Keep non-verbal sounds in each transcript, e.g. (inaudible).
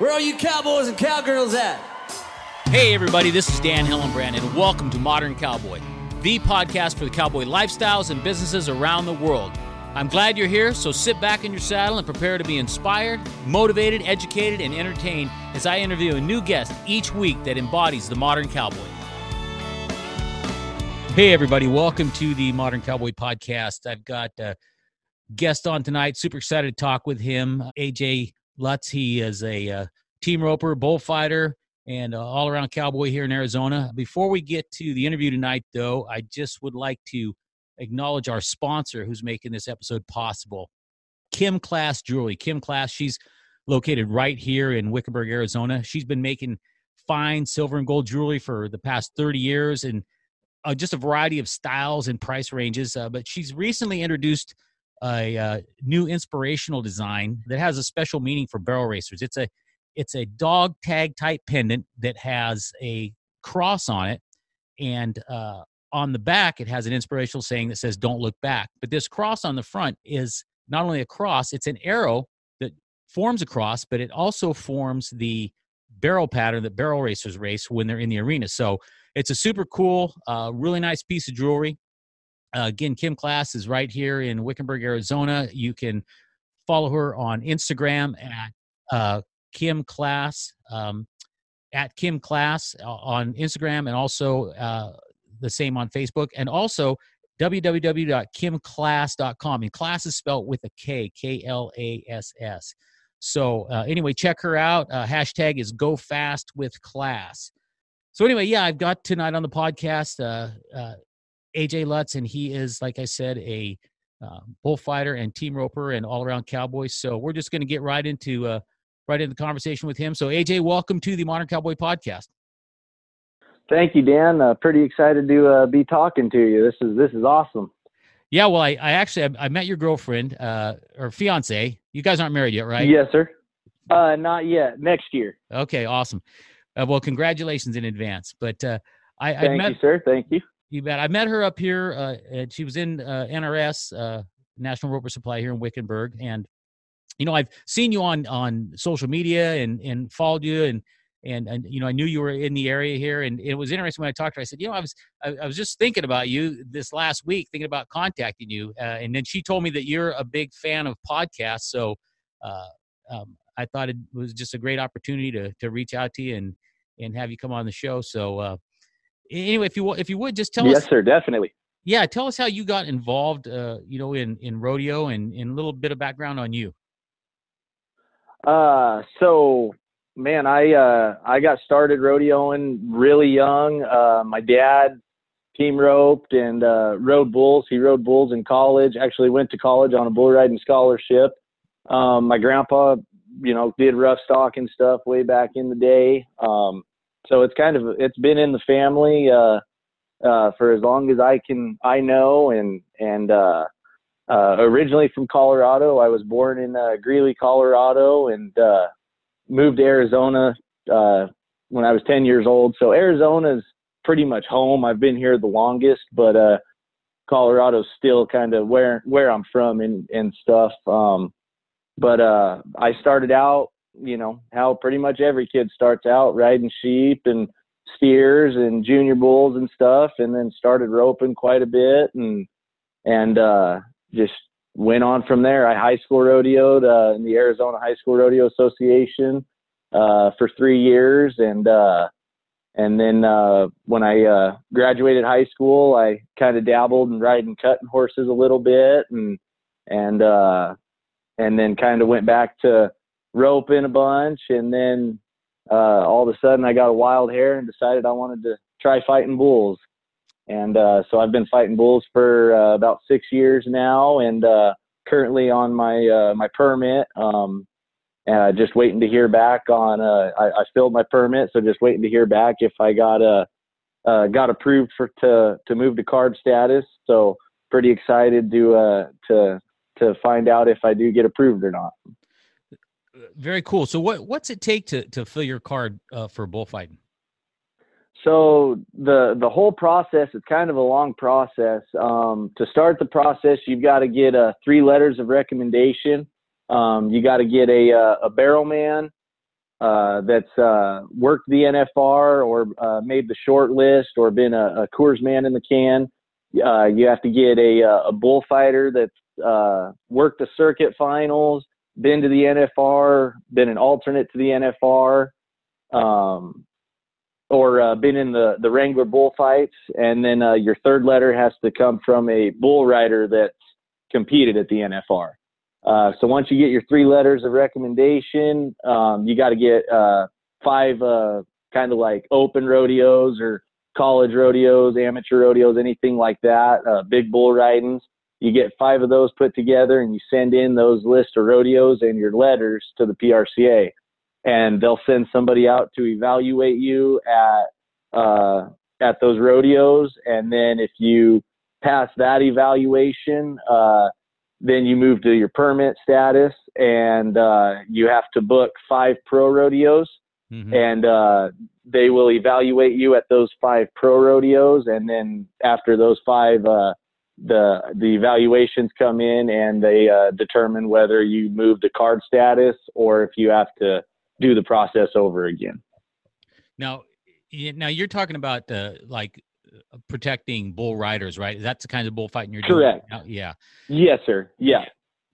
Where are you cowboys and cowgirls at? Hey, everybody, this is Dan Hillenbrand, and welcome to Modern Cowboy, the podcast for the cowboy lifestyles and businesses around the world. I'm glad you're here, so sit back in your saddle and prepare to be inspired, motivated, educated, and entertained as I interview a new guest each week that embodies the modern cowboy. Hey, everybody, welcome to the Modern Cowboy Podcast. I've got a guest on tonight. Super excited to talk with him. AJ Lutz, he is a uh, team roper, bullfighter, and uh, all around cowboy here in Arizona. Before we get to the interview tonight, though, I just would like to acknowledge our sponsor who's making this episode possible Kim Klass Jewelry. Kim Klass, she's located right here in Wickenburg, Arizona. She's been making fine silver and gold jewelry for the past 30 years and uh, just a variety of styles and price ranges. Uh, but she's recently introduced a uh, new inspirational design that has a special meaning for barrel racers. It's a it's a dog tag type pendant that has a cross on it, and uh, on the back it has an inspirational saying that says "Don't look back." But this cross on the front is not only a cross; it's an arrow that forms a cross, but it also forms the barrel pattern that barrel racers race when they're in the arena. So it's a super cool, uh, really nice piece of jewelry. Uh, again, Kim Klass is right here in Wickenburg, Arizona. You can follow her on Instagram at uh, Kim Klass, um, at Kim Klass uh, on Instagram, and also uh, the same on Facebook, and also www.kimklass.com. And class is spelled with a K, K L A S S. So uh, anyway, check her out. Uh, hashtag is Go Fast with Class. So anyway, yeah, I've got tonight on the podcast uh, uh, AJ Lutz, and he is, like I said, a uh, bullfighter and team roper and all around cowboy. So we're just going to get right into uh, right into the conversation with him. So AJ, welcome to the Modern Cowboy Podcast. Thank you, Dan. Uh, pretty excited to uh, be talking to you. This is this is awesome. Yeah, well, I, I actually I, I met your girlfriend uh, or fiance. You guys aren't married yet, right? Yes, sir. Uh, not yet. Next year. Okay, awesome. Uh, well, congratulations in advance. But uh, I, Thank I met you, sir. Thank you. You bet. I met her up here. Uh, and she was in uh, NRS uh, National Roper Supply here in Wickenburg, and you know I've seen you on on social media and and followed you and. And, and you know I knew you were in the area here, and it was interesting when I talked to her. I said, you know, I was I, I was just thinking about you this last week, thinking about contacting you, uh, and then she told me that you're a big fan of podcasts. So uh, um, I thought it was just a great opportunity to to reach out to you and and have you come on the show. So uh, anyway, if you if you would just tell yes, us, yes, sir. Definitely. yeah, tell us how you got involved, uh, you know, in in rodeo and, and a little bit of background on you. Uh, so man, I uh, I got started rodeoing really young. Uh, my dad team roped and uh, rode bulls. He rode bulls in college. Actually, went to college on a bull riding scholarship. Um, my grandpa, you know, did rough stock and stuff way back in the day. Um, so it's kind of it's been in the family uh, uh, for as long as I can I know and and uh, uh, originally from Colorado. I was born in uh, Greeley, Colorado, and uh, moved to Arizona uh, when I was 10 years old. So Arizona's pretty much home. I've been here the longest, but uh, Colorado's still kind of where where I'm from and and stuff. Um, but uh, I started out, you know, how pretty much every kid starts out riding sheep and steers and junior bulls and stuff, and then started roping quite a bit and and uh, just went on from there. I high school rodeoed uh, in the Arizona High School Rodeo Association uh, for three years, and uh, and then uh, when I uh, graduated high school, I kind of dabbled in riding cutting horses a little bit, and and uh, and then kind of went back to roping a bunch, and then uh, all of a sudden I got a wild hair and decided I wanted to try fighting bulls. And uh, so I've been fighting bulls for uh, about six years now, and uh, currently on my uh, my permit. Um, uh, just waiting to hear back on. Uh, I, I filled my permit, so just waiting to hear back if I got uh, got approved for to to move to card status. So pretty excited to uh, to to find out if I do get approved or not. Very cool. So what what's it take to to fill your card uh, for bullfighting? So the the whole process is kind of a long process. Um, to start the process, you've got to get uh, three letters of recommendation. Um, you got to get a uh, a barrel man, uh, that's uh, worked the NFR or uh, made the short list or been a, a Coors man in the can. Uh, you have to get a, uh, a bullfighter that's worked the circuit finals, been to the NFR, been an alternate to the NFR, um, or uh, been in the, the Wrangler bullfights. And then uh, your third letter has to come from a bull rider that's competed at the NFR. Uh, so once you get your three letters of recommendation, um, you got to get uh, five uh, kind of like open rodeos or college rodeos, amateur rodeos, anything like that, uh, big bull ridings. You get five of those put together and you send in those list of rodeos and your letters to the PRCA. And they'll send somebody out to evaluate you at uh, at those rodeos. And then if you pass that evaluation, uh, then you move to your permit status and uh, you have to book five pro rodeos mm-hmm. and uh, they will evaluate you at those five pro rodeos and then after those five uh, the the evaluations come in and they uh, determine whether you move the card status or if you have to do the process over again now now you're talking about uh, like uh, protecting bull riders, right? That's the kind of bullfighting you're Correct. doing. Correct. Yeah. Yes, sir. Yeah.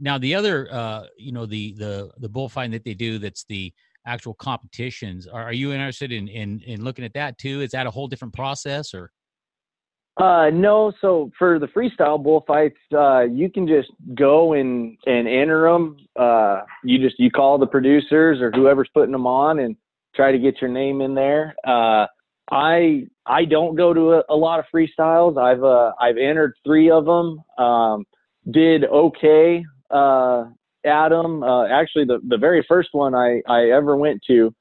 Now the other, uh, you know, the the the bullfighting that they do, that's the actual competitions. Are, are you interested in, in in looking at that too? Is that a whole different process, or? Uh, no. So for the freestyle bullfights, uh, you can just go and and enter them. Uh, you just you call the producers or whoever's putting them on and try to get your name in there. Uh, I I don't go to a, a lot of freestyles. I've uh, I've entered three of them. Um, did okay uh, them. Uh, actually, the the very first one I I ever went to,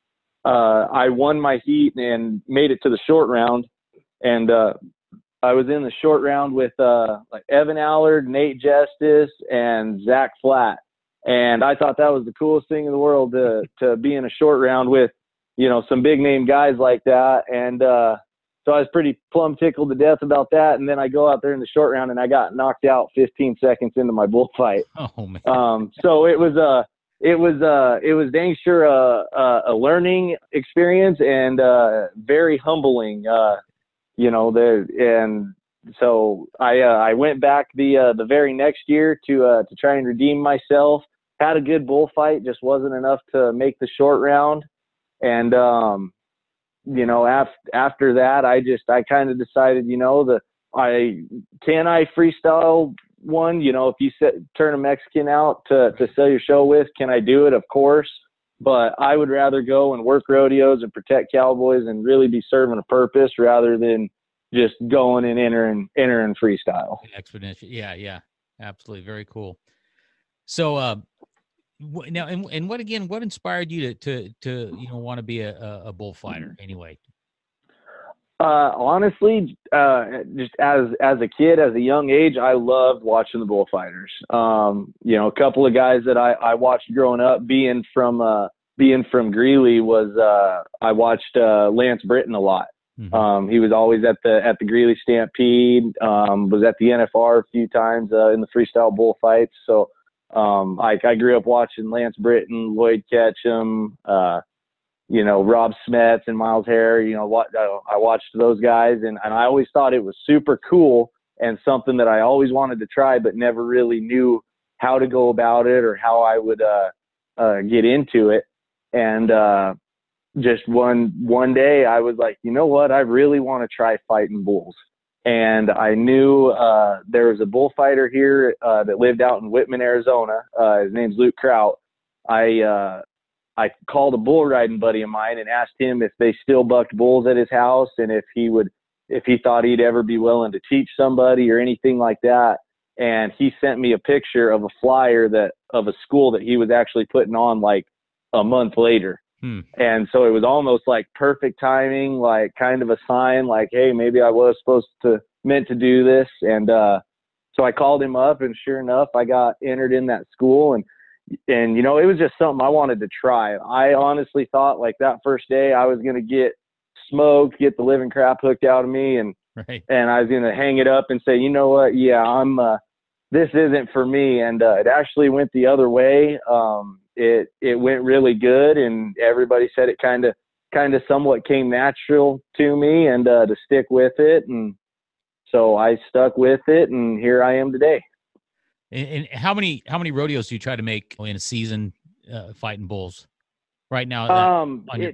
uh, I won my heat and made it to the short round, and uh, I was in the short round with uh, like Evan Allard, Nate Jestes, and Zach Flat, and I thought that was the coolest thing in the world to (laughs) to be in a short round with you know, some big name guys like that. And uh, so I was pretty plumb tickled to death about that. And then I go out there in the short round and I got knocked out 15 seconds into my bullfight. (laughs) Oh man. Um, so it was a, uh, it was uh it was dang sure a, a, a learning experience and uh very humbling uh you know there and so I uh, I went back the uh, the very next year to uh, to try and redeem myself. Had a good bullfight, just wasn't enough to make the short round. And um, you know, after after that, I just I kind of decided, you know, that I can I freestyle one. You know, if you set, turn a Mexican out to to sell your show with, can I do it? Of course. But I would rather go and work rodeos and protect cowboys and really be serving a purpose rather than just going and entering entering freestyle. Exponential, yeah, yeah, absolutely, very cool. So, uh, now and, and what again what inspired you to to, to you know want to be a, a bullfighter mm-hmm. anyway uh, honestly uh, just as as a kid as a young age i loved watching the bullfighters. Um, you know a couple of guys that i i watched growing up being from uh being from greeley was uh i watched uh lance britton a lot. Mm-hmm. um, he was always at the at the greeley stampede um, was at the nfr a few times uh, in the freestyle bullfights. So um, I, I grew up watching Lance Britton, Lloyd Ketchum, uh, you know, Rob Smets and Miles Hare. You know, what uh, I watched those guys, and, and I always thought it was super cool and something that I always wanted to try, but never really knew how to go about it or how I would uh, uh, get into it. And uh, just one one day, I was like, you know what? I really want to try fighting bulls and I knew uh, there was a bullfighter here uh, that lived out in Wittmann, Arizona. Uh, his name's Luke Kraut. I uh, I called a bull riding buddy of mine and asked him if they still bucked bulls at his house and if he would if he thought he'd ever be willing to teach somebody or anything like that. And he sent me a picture of a flyer that of a school that he was actually putting on like a month later. Hmm. And so it was almost like perfect timing, like kind of a sign, like, hey, maybe I was supposed to meant to do this. And uh, so I called him up, and sure enough, I got entered in that school, and and you know it was just something I wanted to try. I honestly thought like that first day I was gonna get smoked, get the living crap hooked out of me, and right. and I was gonna hang it up and say, you know what, yeah, I'm. Uh, this isn't for me, and uh, it actually went the other way. Um, it it went really good, and everybody said it kind of kind of somewhat came natural to me, and uh, to stick with it, and so I stuck with it, and here I am today. And, how many how many rodeos do you try to make in a season uh, fighting bulls? Right now, um, your-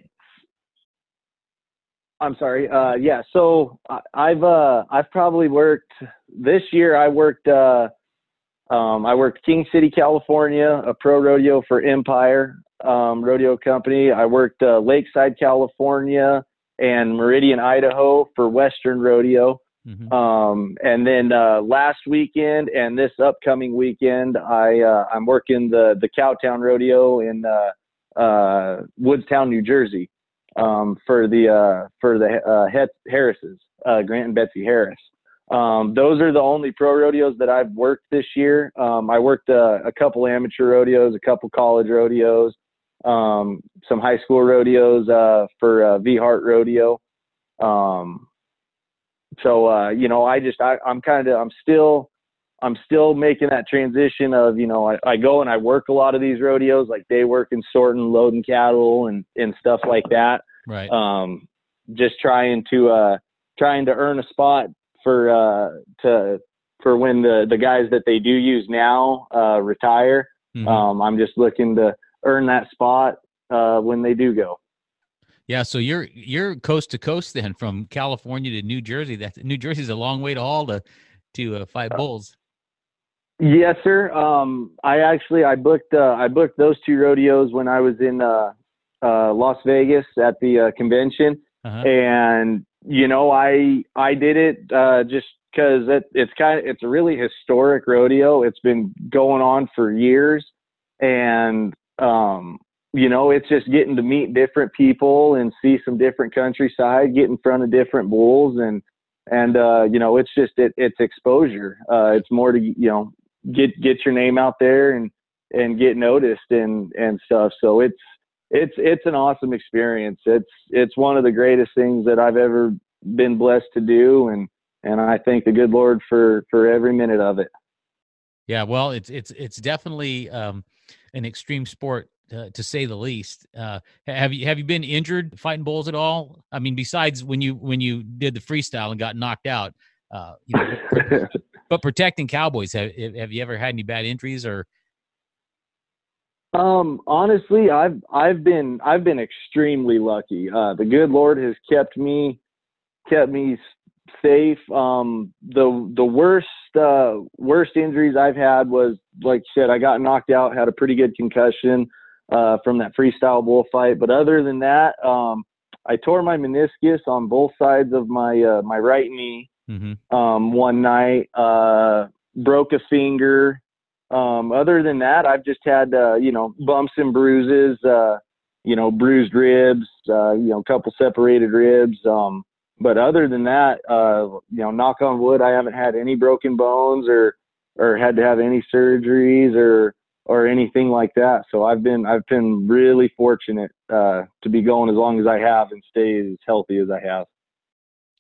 I'm sorry. Uh, yeah. So I've uh, I've probably worked this year. I worked uh, um, I worked King City, California, a pro rodeo for Empire um, Rodeo Company. I worked uh, Lakeside, California, and Meridian, Idaho for Western Rodeo. Mm-hmm. Um, and then uh, last weekend and this upcoming weekend, I uh, I'm working the the Cowtown Rodeo in uh, uh, Woodstown, New Jersey, um, for the uh, for the uh, Harrises, Grant and Betsy Harris. Um, those are the only pro rodeos that I've worked this year. Um, I worked a couple amateur rodeos, a couple college rodeos, um, some high school rodeos uh, for V Heart Rodeo. Um, so uh, you know, I just I, I'm kind of I'm still I'm still making that transition of you know I, I go and I work a lot of these rodeos like day work and sorting, loading cattle and and stuff like that. Right. Um, just trying to uh trying to earn a spot for uh to for when the the guys that they do use now uh retire. Mm-hmm. Um, I'm just looking to earn that spot uh when they do go. Yeah, so you're you're coast to coast then, from California to New Jersey. That New Jersey's a long way to haul to to uh, fight uh, bulls. Yes, sir. Um, I actually I booked uh, I booked those two rodeos when I was in uh, uh, Las Vegas at the uh, convention, uh-huh. and you know I I did it just because it, it's kind of it's a really historic rodeo. It's been going on for years, and um, you know, it's just getting to meet different people and see some different countryside, get in front of different bulls and, and, uh, you know, it's just, it, it's exposure. Uh, it's more to, you know, get, get your name out there and, and get noticed and, and stuff. So it's, it's, it's an awesome experience. It's, it's one of the greatest things that I've ever been blessed to do. And, and I thank the good Lord for, for every minute of it. Yeah. Well, it's, it's, it's definitely, um, an extreme sport uh, to say the least. Uh, have you have you been injured fighting bulls at all? I mean, besides when you when you did the freestyle and got knocked out, uh, you know, (laughs) but protecting cowboys, have have you ever had any bad injuries or? Um, honestly, I've I've been I've been extremely lucky. Uh, the good Lord has kept me kept me safe. Um, the the worst uh, worst injuries I've had was like you said, I got knocked out, had a pretty good concussion uh, from that freestyle bullfight. But other than that, um, I tore my meniscus on both sides of my uh, my right knee mm-hmm. um, one night. Uh, broke a finger. Um, other than that, I've just had uh, you know bumps and bruises. Uh, you know, bruised ribs. Uh, you know, a couple separated ribs. Um, but other than that, uh, you know, knock on wood, I haven't had any broken bones or or had to have any surgeries or or anything like that. So I've been I've been really fortunate uh, to be going as long as I have and stay as healthy as I have.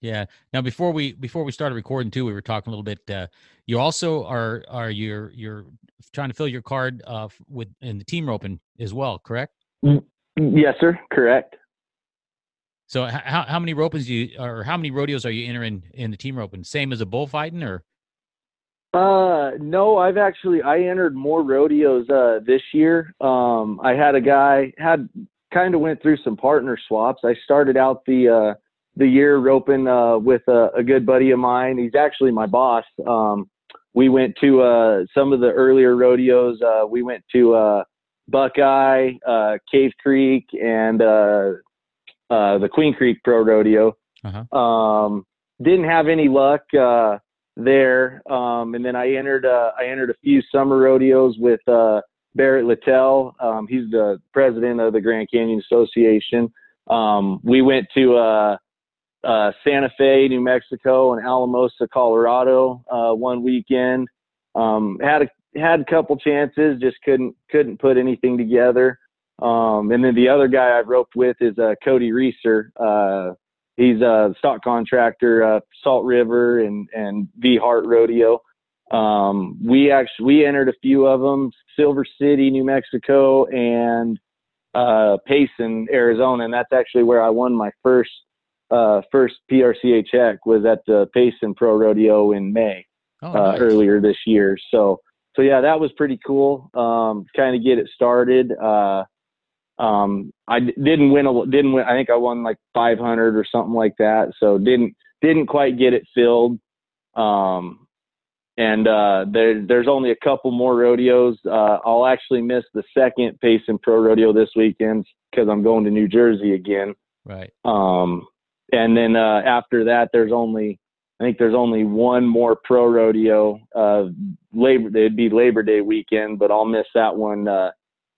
Yeah. Now before we before we started recording too, we were talking a little bit. Uh, you also are are you're you're trying to fill your card uh, with in the team roping as well, correct? Mm, yes, sir. Correct. So how how many ropings you or how many rodeos are you entering in the team roping? Same as a bullfighting or? Uh, no, I've actually I entered more rodeos uh this year. Um, I had a guy had kind of went through some partner swaps. I started out the uh the year roping uh with a, a good buddy of mine. He's actually my boss. Um, we went to uh some of the earlier rodeos. Uh, we went to uh Buckeye, uh Cave Creek, and uh uh the Queen Creek Pro Rodeo. Uh-huh. Um, didn't have any luck. Uh there. Um, and then I entered uh, I entered a few summer rodeos with uh, Barrett Littell. Um, he's the president of the Grand Canyon Association. Um, we went to uh, uh, Santa Fe, New Mexico, and Alamosa, Colorado uh, one weekend. Um, had a had a couple chances, just couldn't couldn't put anything together. Um, and then the other guy I've roped with is uh, Cody Reeser. Uh, he's a stock contractor, uh, Salt River and and V Heart Rodeo. Um, we actually we entered a few of them: Silver City, New Mexico, and uh, Payson, Arizona, and that's actually where I won my first uh, first PRCA check was at the Payson Pro Rodeo in May Oh, uh, earlier this year. So so yeah, that was pretty cool. Um, kind of get it started. Uh, um, I didn't win a didn't win. I think I won like 500 or something like that. So didn't didn't quite get it filled. Um, and uh, there, there's only a couple more rodeos. Uh, I'll actually miss the second Payson Pro Rodeo this weekend because I'm going to New Jersey again. Right. Um, and then uh, after that, there's only I think there's only one more pro rodeo. Uh, Labor it'd be Labor Day weekend, but I'll miss that one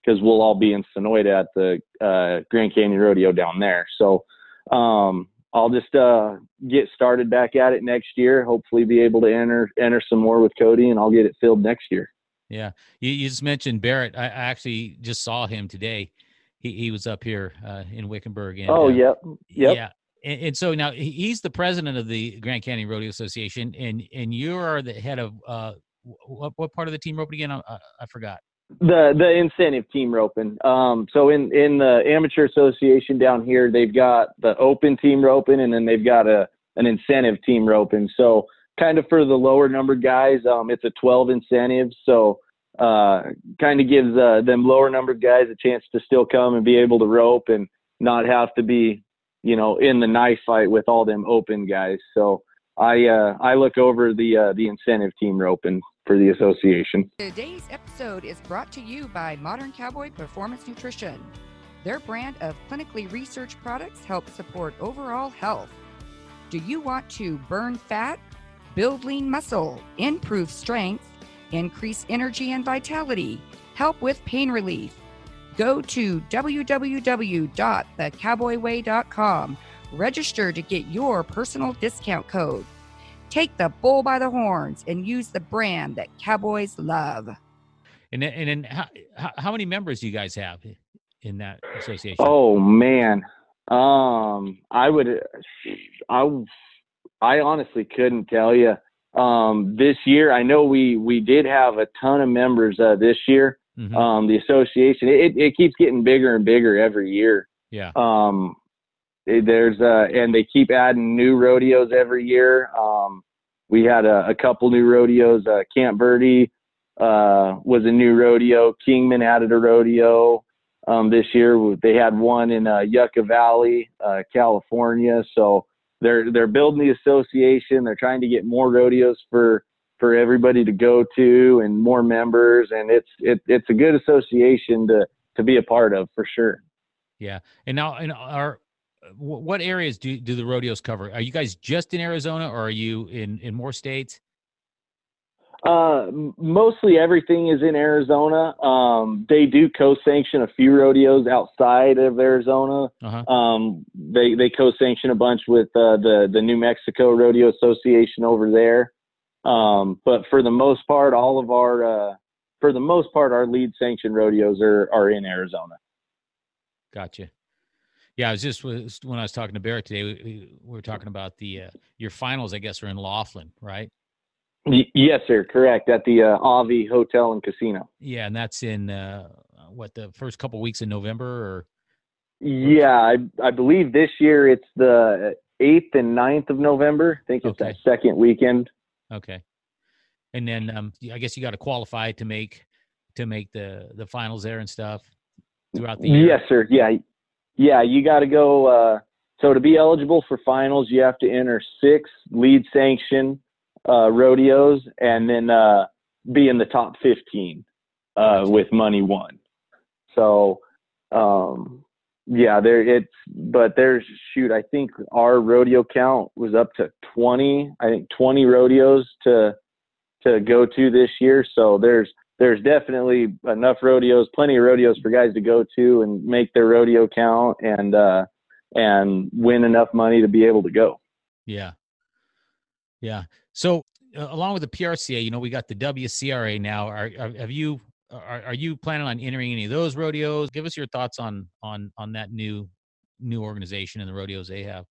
because we'll all be in Sonoyta at the uh, Grand Canyon Rodeo down there. So um, I'll just uh, get started back at it next year. Hopefully, be able to enter enter some more with Cody, and I'll get it filled next year. Yeah. You, you just mentioned Barrett. I, actually just saw him today. He, he was up here uh, in Wickenburg. And, oh, uh, yep, yep. Yeah. And, and so now he's the president of the Grand Canyon Rodeo Association, and and you are the head of uh, what what part of the team roping again? I, I forgot. The the incentive team roping. Um, so in in the amateur association down here, they've got the open team roping, and then they've got a an incentive team roping. So kind of for the lower numbered guys, um, it's a 12 incentive. So uh, kind of gives uh, them lower numbered guys a chance to still come and be able to rope and not have to be, you know, in the knife fight with all them open guys. So I uh, I look over the uh, the incentive team roping for the association. Today's episode is brought to you by Modern Cowboy Performance Nutrition. Their brand of clinically researched products helps support overall health. Do you want to burn fat, build lean muscle, improve strength, increase energy and vitality, help with pain relief? Go to www.thecowboyway.com. Register to get your personal discount code. Take the bull by the horns and use the brand that cowboys love. And then, and how, how, how many members do you guys have in that association? Oh man, um, I would, I, I honestly couldn't tell you. Um, this year, I know we we did have a ton of members uh, this year. Mhm. Um, the association it, it keeps getting bigger and bigger every year. yeah. Um, it- there's uh, and they keep adding new rodeos every year. Um, we had a, a couple new rodeos. Uh, Camp Verde uh, was a new rodeo. Kingman added a rodeo um, this year. They had one in uh, Yucca Valley, uh, California. So they're they're building the association. They're trying to get more rodeos for for everybody to go to and more members. And it's it, it's a good association to to be a part of for sure. Yeah, and now, and wh- what areas do do the rodeos cover? Are you guys just in Arizona, or are you in in more states? Uh, mostly everything is in Arizona. Um, they do co-sanction a few rodeos outside of Arizona. Uh huh. Um, they they co-sanction a bunch with uh, the the New Mexico Rodeo Association over there. Um, but for the most part, all of our uh, for the most part, our lead sanctioned rodeos are are in Arizona. Gotcha. Yeah, I was just was, when I was talking to Barrett today. We, we we were talking about the uh, your finals. I guess are in Laughlin, right? Y- yes, sir. Correct. At the uh, Avi Hotel and Casino. Yeah, and that's in uh, what the first couple weeks in November, or Yeah, I I believe this year it's the eighth and 9th of November. I think it's Okay. that second weekend. okay. And then um, I guess you got to qualify to make to make the the finals there and stuff throughout the year. Yes, sir. Yeah, yeah. You got to go. Uh, so to be eligible for finals, you have to enter six lead sanction uh, rodeos, and then uh, be in the top fifteen uh, with money won. So, um, yeah, there it's. But there's shoot. I think our rodeo count was up to twenty. I think twenty rodeos to to go to this year. So there's there's definitely enough rodeos, plenty of rodeos for guys to go to and make their rodeo count and uh, and win enough money to be able to go. Yeah. Yeah. So uh, along with the PRCA, you know, we got the WCRA now. Are, are have you are, are you planning on entering any of those rodeos? Give us your thoughts on on on that new new organization and the rodeos they have.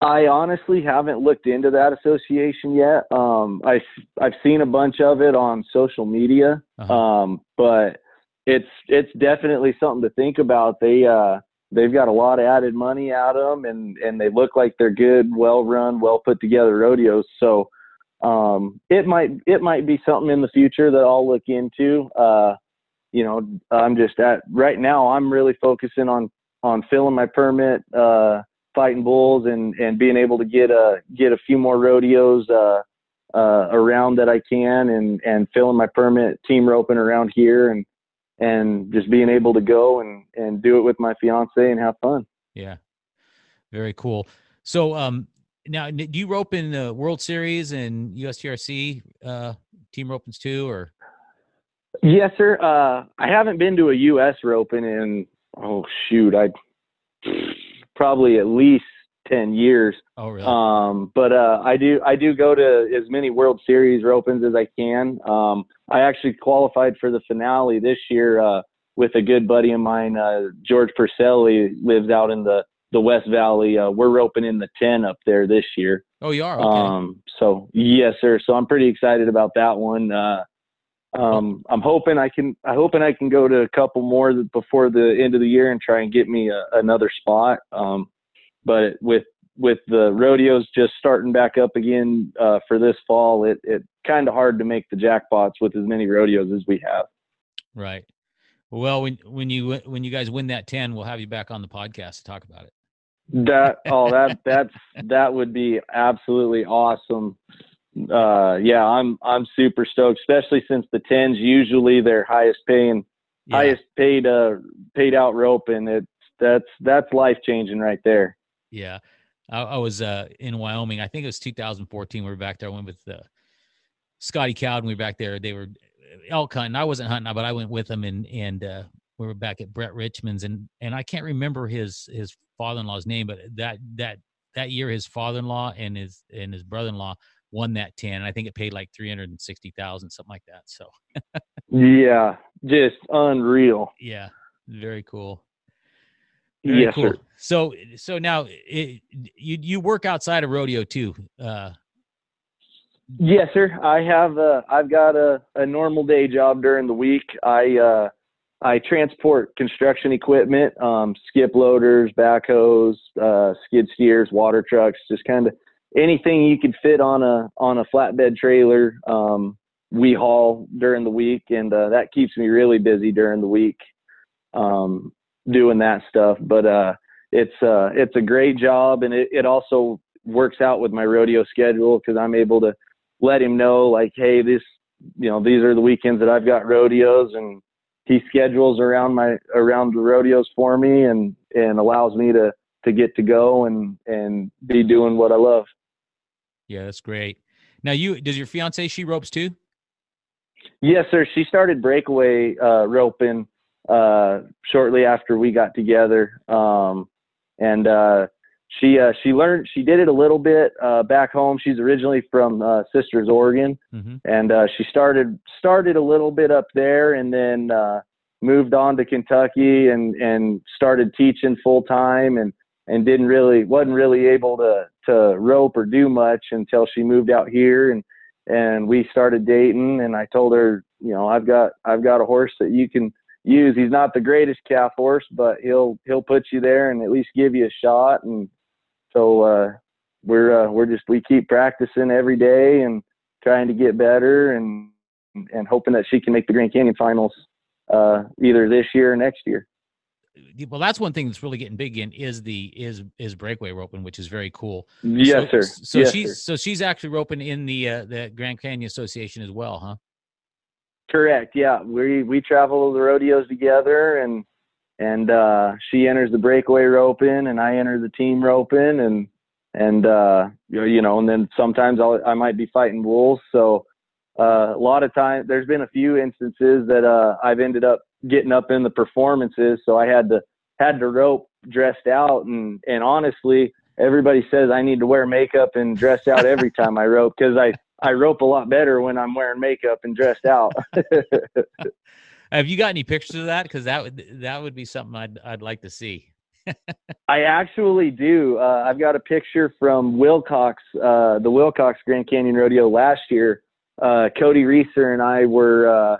I honestly haven't looked into that association yet. Um, I I've seen a bunch of it on social media, Uh-huh. um, but it's it's definitely something to think about. They uh, they've got a lot of added money out of them, and and they look like they're good, well run, well put together rodeos. So um, it might it might be something in the future that I'll look into. Uh, you know, I'm just at right now. I'm really focusing on on filling my permit. Uh, fighting bulls and and being able to get a get a few more rodeos uh, uh, around that I can and and filling my permit team roping around here and and just being able to go and and do it with my fiance and have fun. Yeah, very cool. So, um, now do you rope in the World Series and USTRC uh, team ropings too, or Yes, sir. Uh, I haven't been to a U.S. roping in oh shoot, I probably at least ten years. oh really? Um, but uh, I do I do go to as many World Series ropings as I can. Um, I actually qualified for the finale this year uh, with a good buddy of mine, uh, George Purcelli, lives out in the the West Valley. Uh, we're roping in the ten up there this year. oh, you are okay. Um, so yes, sir. So I'm pretty excited about that one. Uh, um, I'm hoping I can. I hoping I can go to a couple more before the end of the year and try and get me a, another spot. Um, but with with the rodeos just starting back up again uh, for this fall, it it kind of hard to make the jackpots with as many rodeos as we have. right. Well, when when you when you guys win that ten, we'll have you back on the podcast to talk about it. That oh that (laughs) that's that would be absolutely awesome. Uh, yeah, I'm I'm super stoked, especially since the tens usually their highest paying Yeah. highest paid uh paid out rope, and it's that's that's life changing right there. Yeah. I, I was uh, in Wyoming. I think it was 2014. We were back there. I went with uh, Scotty Cowden. We were back there. They were elk hunting. I wasn't hunting, but I went with them, and and uh, we were back at Brett Richmond's, and and I can't remember his his father-in-law's name, but that that that year his father-in-law and his and his brother-in-law won that 10 and i think it paid like 360000 something like that so Yeah, just unreal. yeah very cool Very yes, cool. sir. So so now it, you you work outside of rodeo too. Uh, Yes, sir. I have uh I've got a, a normal day job during the week. I uh I transport construction equipment, um, skip loaders, backhoes, uh, skid steers, water trucks, just kind of anything you could fit on a on a flatbed trailer. Um, we haul during the week, and uh, that keeps me really busy during the week um, doing that stuff. But uh, it's uh, it's a great job, and it, it also works out with my rodeo schedule because I'm able to let him know like, hey, this you know these are the weekends that I've got rodeos, and he schedules around my around the rodeos for me, and and allows me to to get to go and and be doing what I love. Yeah, that's great. Now you does your fiance she ropes too? Yes, sir. She started breakaway uh, roping uh, shortly after we got together, um, and uh, she uh, she learned she did it a little bit uh, back home. She's originally from uh, Sisters, Oregon, Mm-hmm. and uh, she started started a little bit up there, and then uh, moved on to Kentucky and and started teaching full time, and and didn't really wasn't really able to to rope or do much until she moved out here, and and we started dating, and I told her, you know, I've got I've got a horse that you can use. He's not the greatest calf horse, but he'll he'll put you there and at least give you a shot, and so uh, we're uh, we're just we keep practicing every day and trying to get better and and hoping that she can make the Grand Canyon finals uh, either this year or next year. Well, that's one thing that's really getting big in is the is is breakaway roping, which is very cool. Yes, so, sir. So yes, she's sir. so she's actually roping in the uh, the Grand Canyon Association as well, huh? Correct. Yeah, we we travel the rodeos together, and and uh, she enters the breakaway roping, and I enter the team roping, and and uh, you know, and then sometimes I'll, I might be fighting wolves. So uh, a lot of times, there's been a few instances that uh, I've ended up getting up in the performances, so I had to had to rope dressed out, and and honestly, everybody says I need to wear makeup and dress out every (laughs) time I rope because I I rope a lot better when I'm wearing makeup and dressed out. (laughs) Have you got any pictures of that? Because that would that would be something I'd I'd like to see. (laughs) I actually do. Uh, I've got a picture from Willcox, uh, the Willcox Grand Canyon Rodeo last year. Uh, Cody Reeser and I were uh,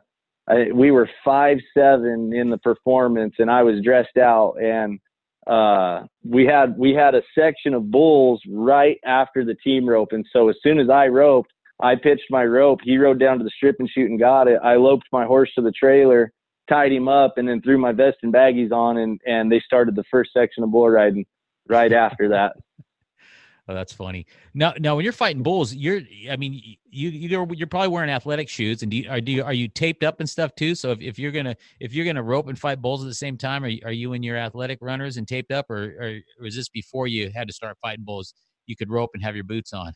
I, we were five seven in the performance, and I was dressed out, and uh, we had we had a section of bulls right after the team rope, and so as soon as I roped, I pitched my rope. He rode down to the strip and shoot and got it. I loped my horse to the trailer tied him up and then threw my vest and baggies on and and they started the first section of bull riding right after that. Oh, that's funny. Now, now when you're fighting bulls, you're, I mean, you, you're, you're probably wearing athletic shoes and do you, are, do you, are you taped up and stuff too? So if, if you're going to, if you're to rope and fight bulls at the same time, are you, are you in your athletic runners and taped up or, or was this before you had to start fighting bulls? You could rope and have your boots on.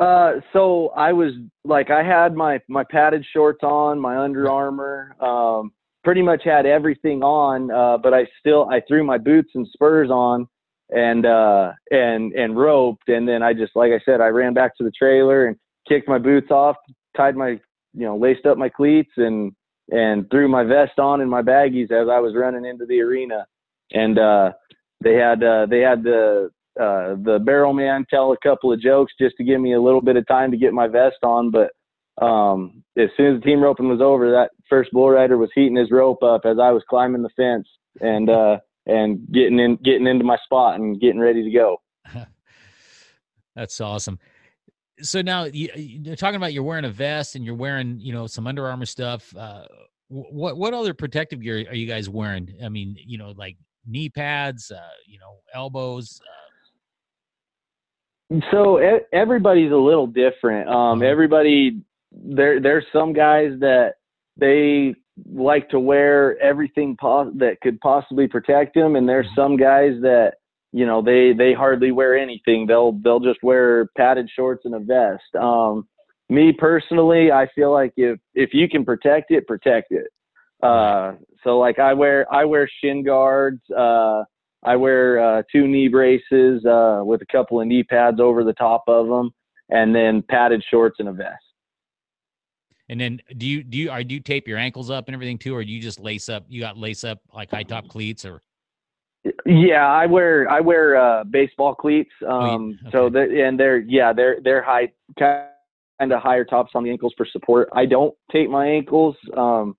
Uh, so I was like, I had my my padded shorts on, my Under (laughs) Armour, um, pretty much had everything on, uh, but I still I threw my boots and spurs on, and uh, and and roped, and then I just like I said, I ran back to the trailer and kicked my boots off, tied my you know laced up my cleats and and threw my vest on and my baggies as I was running into the arena, and uh, they had uh, they had the uh, the barrel man tell a couple of jokes just to give me a little bit of time to get my vest on. But um, as soon as the team roping was over, that first bull rider was heating his rope up as I was climbing the fence. And uh, and getting in getting into my spot and getting ready to go. (laughs) That's awesome. So now you, are talking about you're wearing a vest and you're wearing you know some Under Armour stuff. Uh, what what other protective gear are you guys wearing? I mean, you know, like knee pads, uh, you know, elbows, uh, so everybody's a little different. Um, uh-huh. everybody there there's some guys that they like to wear everything pos- that could possibly protect them, and there's some guys that you know they they hardly wear anything. They'll they'll just wear padded shorts and a vest. Um, me personally, I feel like if if you can protect it, protect it. Uh, so like I wear I wear shin guards. Uh, I wear uh, two knee braces uh, with a couple of knee pads over the top of them, and then padded shorts and a vest. And then do you do you are do you tape your ankles up and everything too, or do you just lace up? You got lace up like high top cleats, or? Yeah, I wear I wear uh, baseball cleats. Um, oh. Um, okay. So that and they're yeah they're they're high kind of higher tops on the ankles for support. I don't tape my ankles um,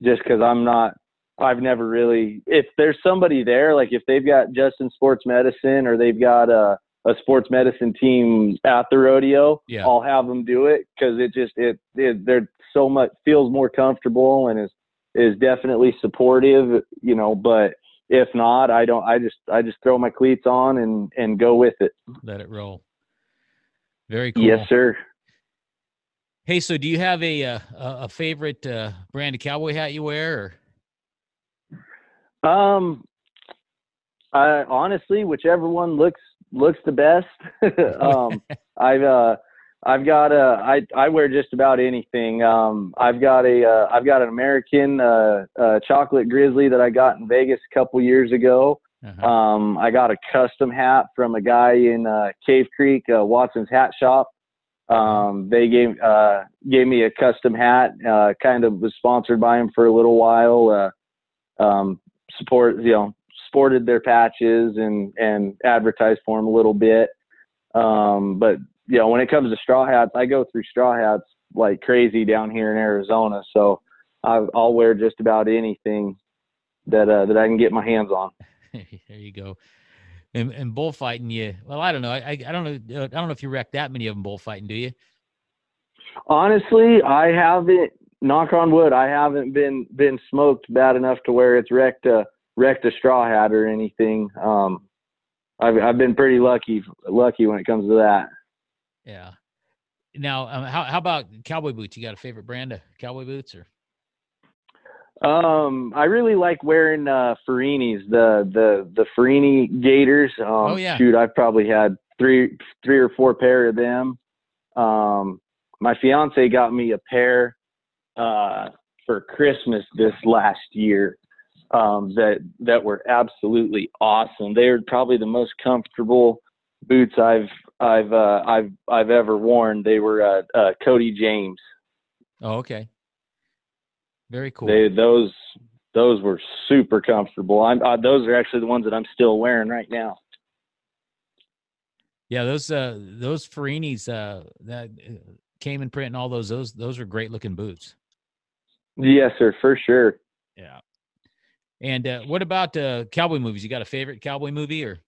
just because I'm not I've never really, if there's somebody there, like if they've got Justin Sports Medicine or they've got a, a sports medicine team at the rodeo, yeah. I'll have them do it because it just, it, it, they're so much, feels more comfortable and is, is definitely supportive, you know, but if not, I don't, I just, I just throw my cleats on and, and go with it. Let it roll. Very cool. Yes, sir. Hey, so do you have a, a, a favorite uh, brand of cowboy hat you wear or? Um, I honestly, whichever one looks looks the best. (laughs) um, (laughs) I've uh, I've got a I I wear just about anything. Um, I've got a uh, I've got an American uh, uh, chocolate grizzly that I got in Vegas a couple years ago. Uh-huh. Um, I got a custom hat from a guy in uh, Cave Creek, uh, Watson's Hat Shop. Um, they gave uh, gave me a custom hat. Uh, kind of was sponsored by him for a little while. Uh, um, support, you know, sported their patches and and advertised for them a little bit. Um, but you know, when it comes to straw hats, I go through straw hats like crazy down here in Arizona. So i will wear just about anything that uh, that I can get my hands on. (laughs) there you go. And, and bullfighting, you well, I don't know. I, I don't know. I don't know if you wreck that many of them bullfighting, do you? Honestly, I haven't knock on wood, I haven't been been smoked bad enough to where it's wrecked a wrecked a straw hat or anything. Um, I've I've been pretty lucky lucky when it comes to that. Yeah. Now, um, how how about cowboy boots? You got a favorite brand of cowboy boots or? Um, I really like wearing uh Ferrini's, the the the Ferrini Gators. Um, oh yeah. Shoot, I've probably had three three or four pair of them. Um, my fiance got me a pair uh, for Christmas this last year um, that that were absolutely awesome. They are probably the most comfortable boots I've I've uh, I've I've ever worn. They were uh, uh, Cody James. Oh, okay. Very cool. They those those were super comfortable. I'm uh, those are actually the ones that I'm still wearing right now. Yeah, those uh those Ferrinis uh that uh, came in print and all those those those are great looking boots. Yes, sir, for sure. Yeah. And uh, what about uh, cowboy movies? You got a favorite cowboy movie or?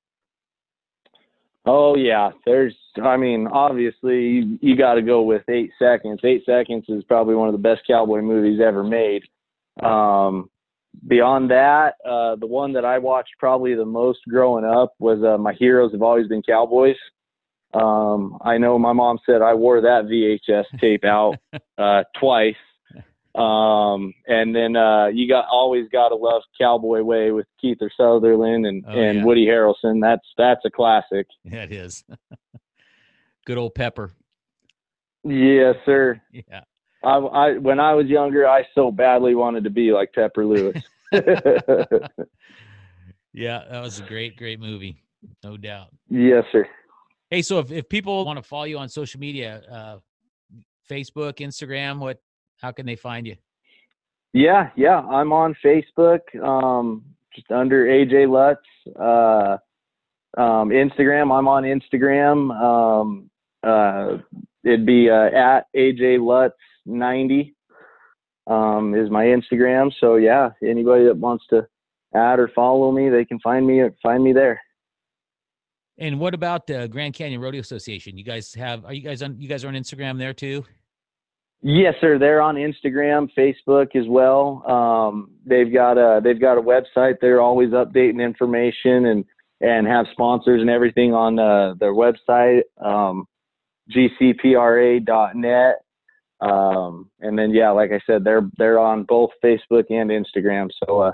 Oh yeah, there's. I mean, obviously you, you got to go with Eight Seconds. Eight Seconds is probably one of the best cowboy movies ever made. Um, beyond that, uh, the one that I watched probably the most growing up was uh, My Heroes Have Always Been Cowboys. Um, I know my mom said I wore that VHS tape out (laughs) uh, twice. Um, and then uh, you got always got to love Cowboy Way with Kiefer Sutherland and, Oh, and yeah. Woody Harrelson. That's that's a classic. (laughs) Yeah, it is. (laughs) Good old Pepper. Yes, sir. (laughs) Yeah. I, I when I was younger, I so badly wanted to be like Pepper Lewis. Yeah, that was a great, great movie. No doubt. yes, sir. Hey, so if, if people want to follow you on social media, uh, Facebook, Instagram, what, how can they find you? Yeah, yeah. I'm on Facebook, um, just under AJ Lutz. Uh, um, Instagram, I'm on Instagram. Um, uh, it'd be uh, at AJ Lutz 90 um, is my Instagram. So yeah, anybody that wants to add or follow me, they can find me find me there. And what about uh, Grand Canyon Rodeo Association? You guys have, are you guys on, you guys are on Instagram there too? Yes, sir. They're on Instagram, Facebook as well. Um, they've got a they've got a website. They're always updating information and and have sponsors and everything on uh, their website, um, gcpra.net. Um, and then yeah, like I said, they're they're on both Facebook and Instagram. So uh,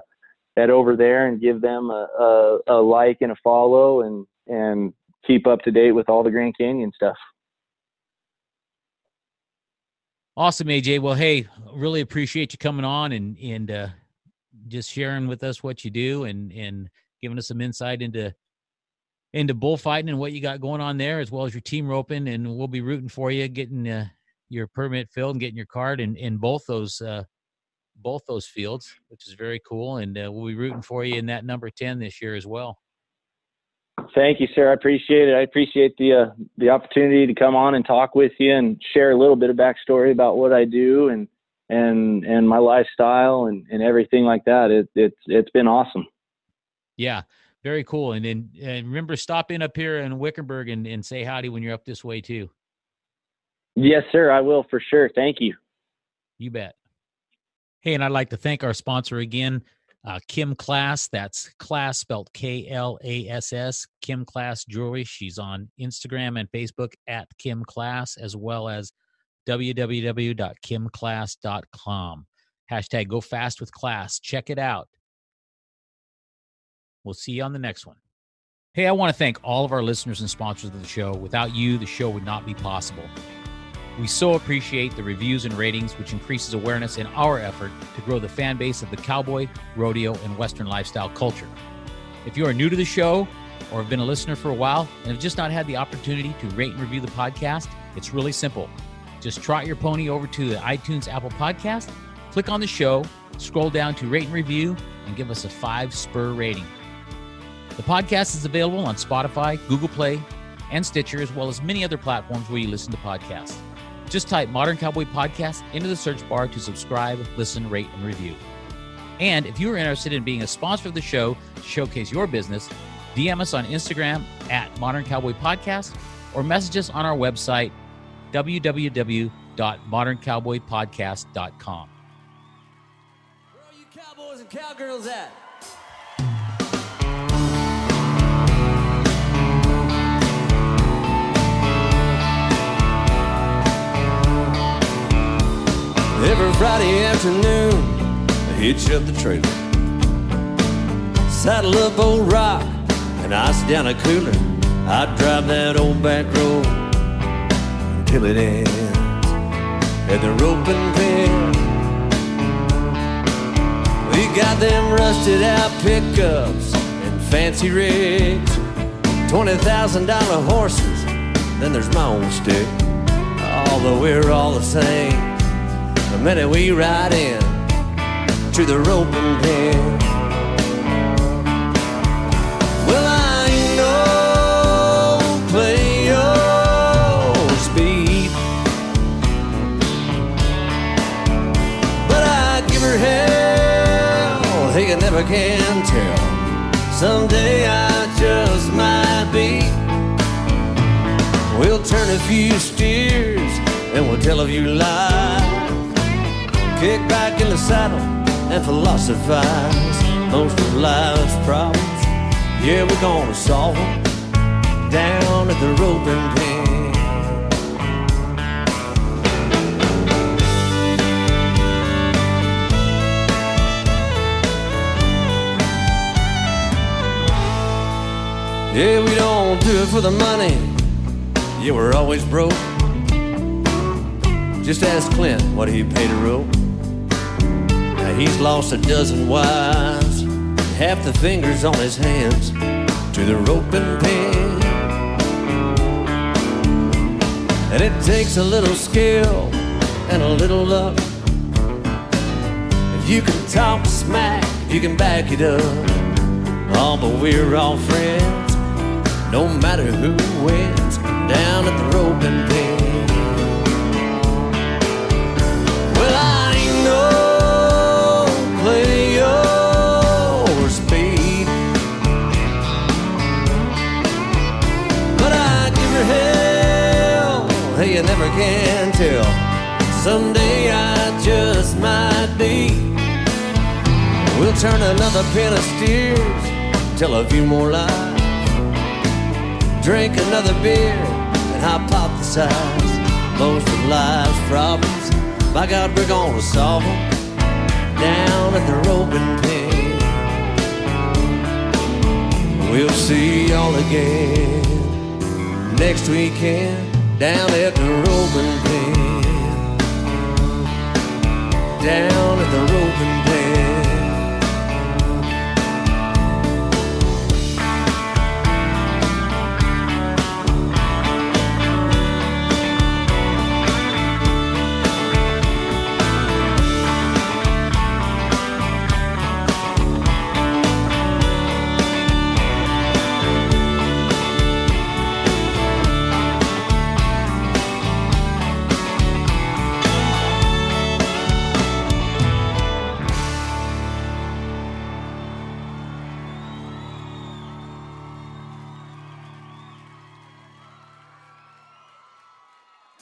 head over there and give them a, a, a like and a follow, and and keep up to date with all the Grand Canyon stuff. Awesome, AJ. Well, hey, really appreciate you coming on and and uh, just sharing with us what you do and and giving us some insight into into bullfighting and what you got going on there, as well as your team roping. And we'll be rooting for you, getting uh, your permit filled and getting your card in in both those uh, both those fields, which is very cool. And uh, we'll be rooting for you in that number ten this year as well. Thank you, sir. I appreciate it. I appreciate the uh, the opportunity to come on and talk with you and share a little bit of backstory about what I do and and and my lifestyle and, and everything like that. It, it's it's been awesome. Yeah, very cool. And then and remember, stop in up here in Wickenburg and, and say howdy when you're up this way too. Yes, sir. I will for sure. Thank you. You bet. Hey, and I'd like to thank our sponsor again, uh, Kim Klass. That's class spelled K L A S S. Kim Klass Jewelry. She's on Instagram and Facebook at Kim Klass, as well as www.kimklass.com. Hashtag go fast with class. Check it out. We'll see you on the next one. Hey, I want to thank all of our listeners and sponsors of the show. Without you, the show would not be possible. We so appreciate the reviews and ratings, which increases awareness in our effort to grow the fan base of the cowboy, rodeo, and Western lifestyle culture. If you are new to the show or have been a listener for a while and have just not had the opportunity to rate and review the podcast, it's really simple. Just trot your pony over to the iTunes Apple Podcast, click on the show, scroll down to rate and review, and give us a five spur rating. The podcast is available on Spotify, Google Play, and Stitcher, as well as many other platforms where you listen to podcasts. Just type Modern Cowboy Podcast into the search bar to subscribe, listen, rate, and review. And if you are interested in being a sponsor of the show to showcase your business, DM us on Instagram at Modern Cowboy Podcast or message us on our website, www.moderncowboypodcast.com. Where are you cowboys and cowgirls at? Friday afternoon, I hitch up the trailer. Saddle up old rock and ice down a cooler. I drive that old back road until it ends at the roping pen. We got them rusted out pickups and fancy rigs, twenty thousand dollar horses. Then there's my old stick. Although we're all the same, the minute we ride in, to the roping pen. Well, I ain't no play your speed, but I give her hell. You never can tell. Someday I just might be. We'll turn a few steers and we'll tell a few lies. Kick back in the saddle and philosophize. Most of life's problems, yeah, we're gonna solve them down at the roping pen. Yeah, we don't do it for the money. Yeah, we're always broke. Just ask Clint what he paid a rope. He's lost a dozen wives, half the fingers on his hands to the rope and pen. And it takes a little skill and a little luck. If you can talk smack, you can back it up. Oh, but we're all friends, no matter who wins down at the roping pen. Well, can tell. Someday I just might be. We'll turn another pen of steers, tell a few more lies, drink another beer, and hypothesize most of life's problems. By God, we're gonna solve them down at the roping pen. We'll see y'all again next weekend down at the roping pen. Down at the roping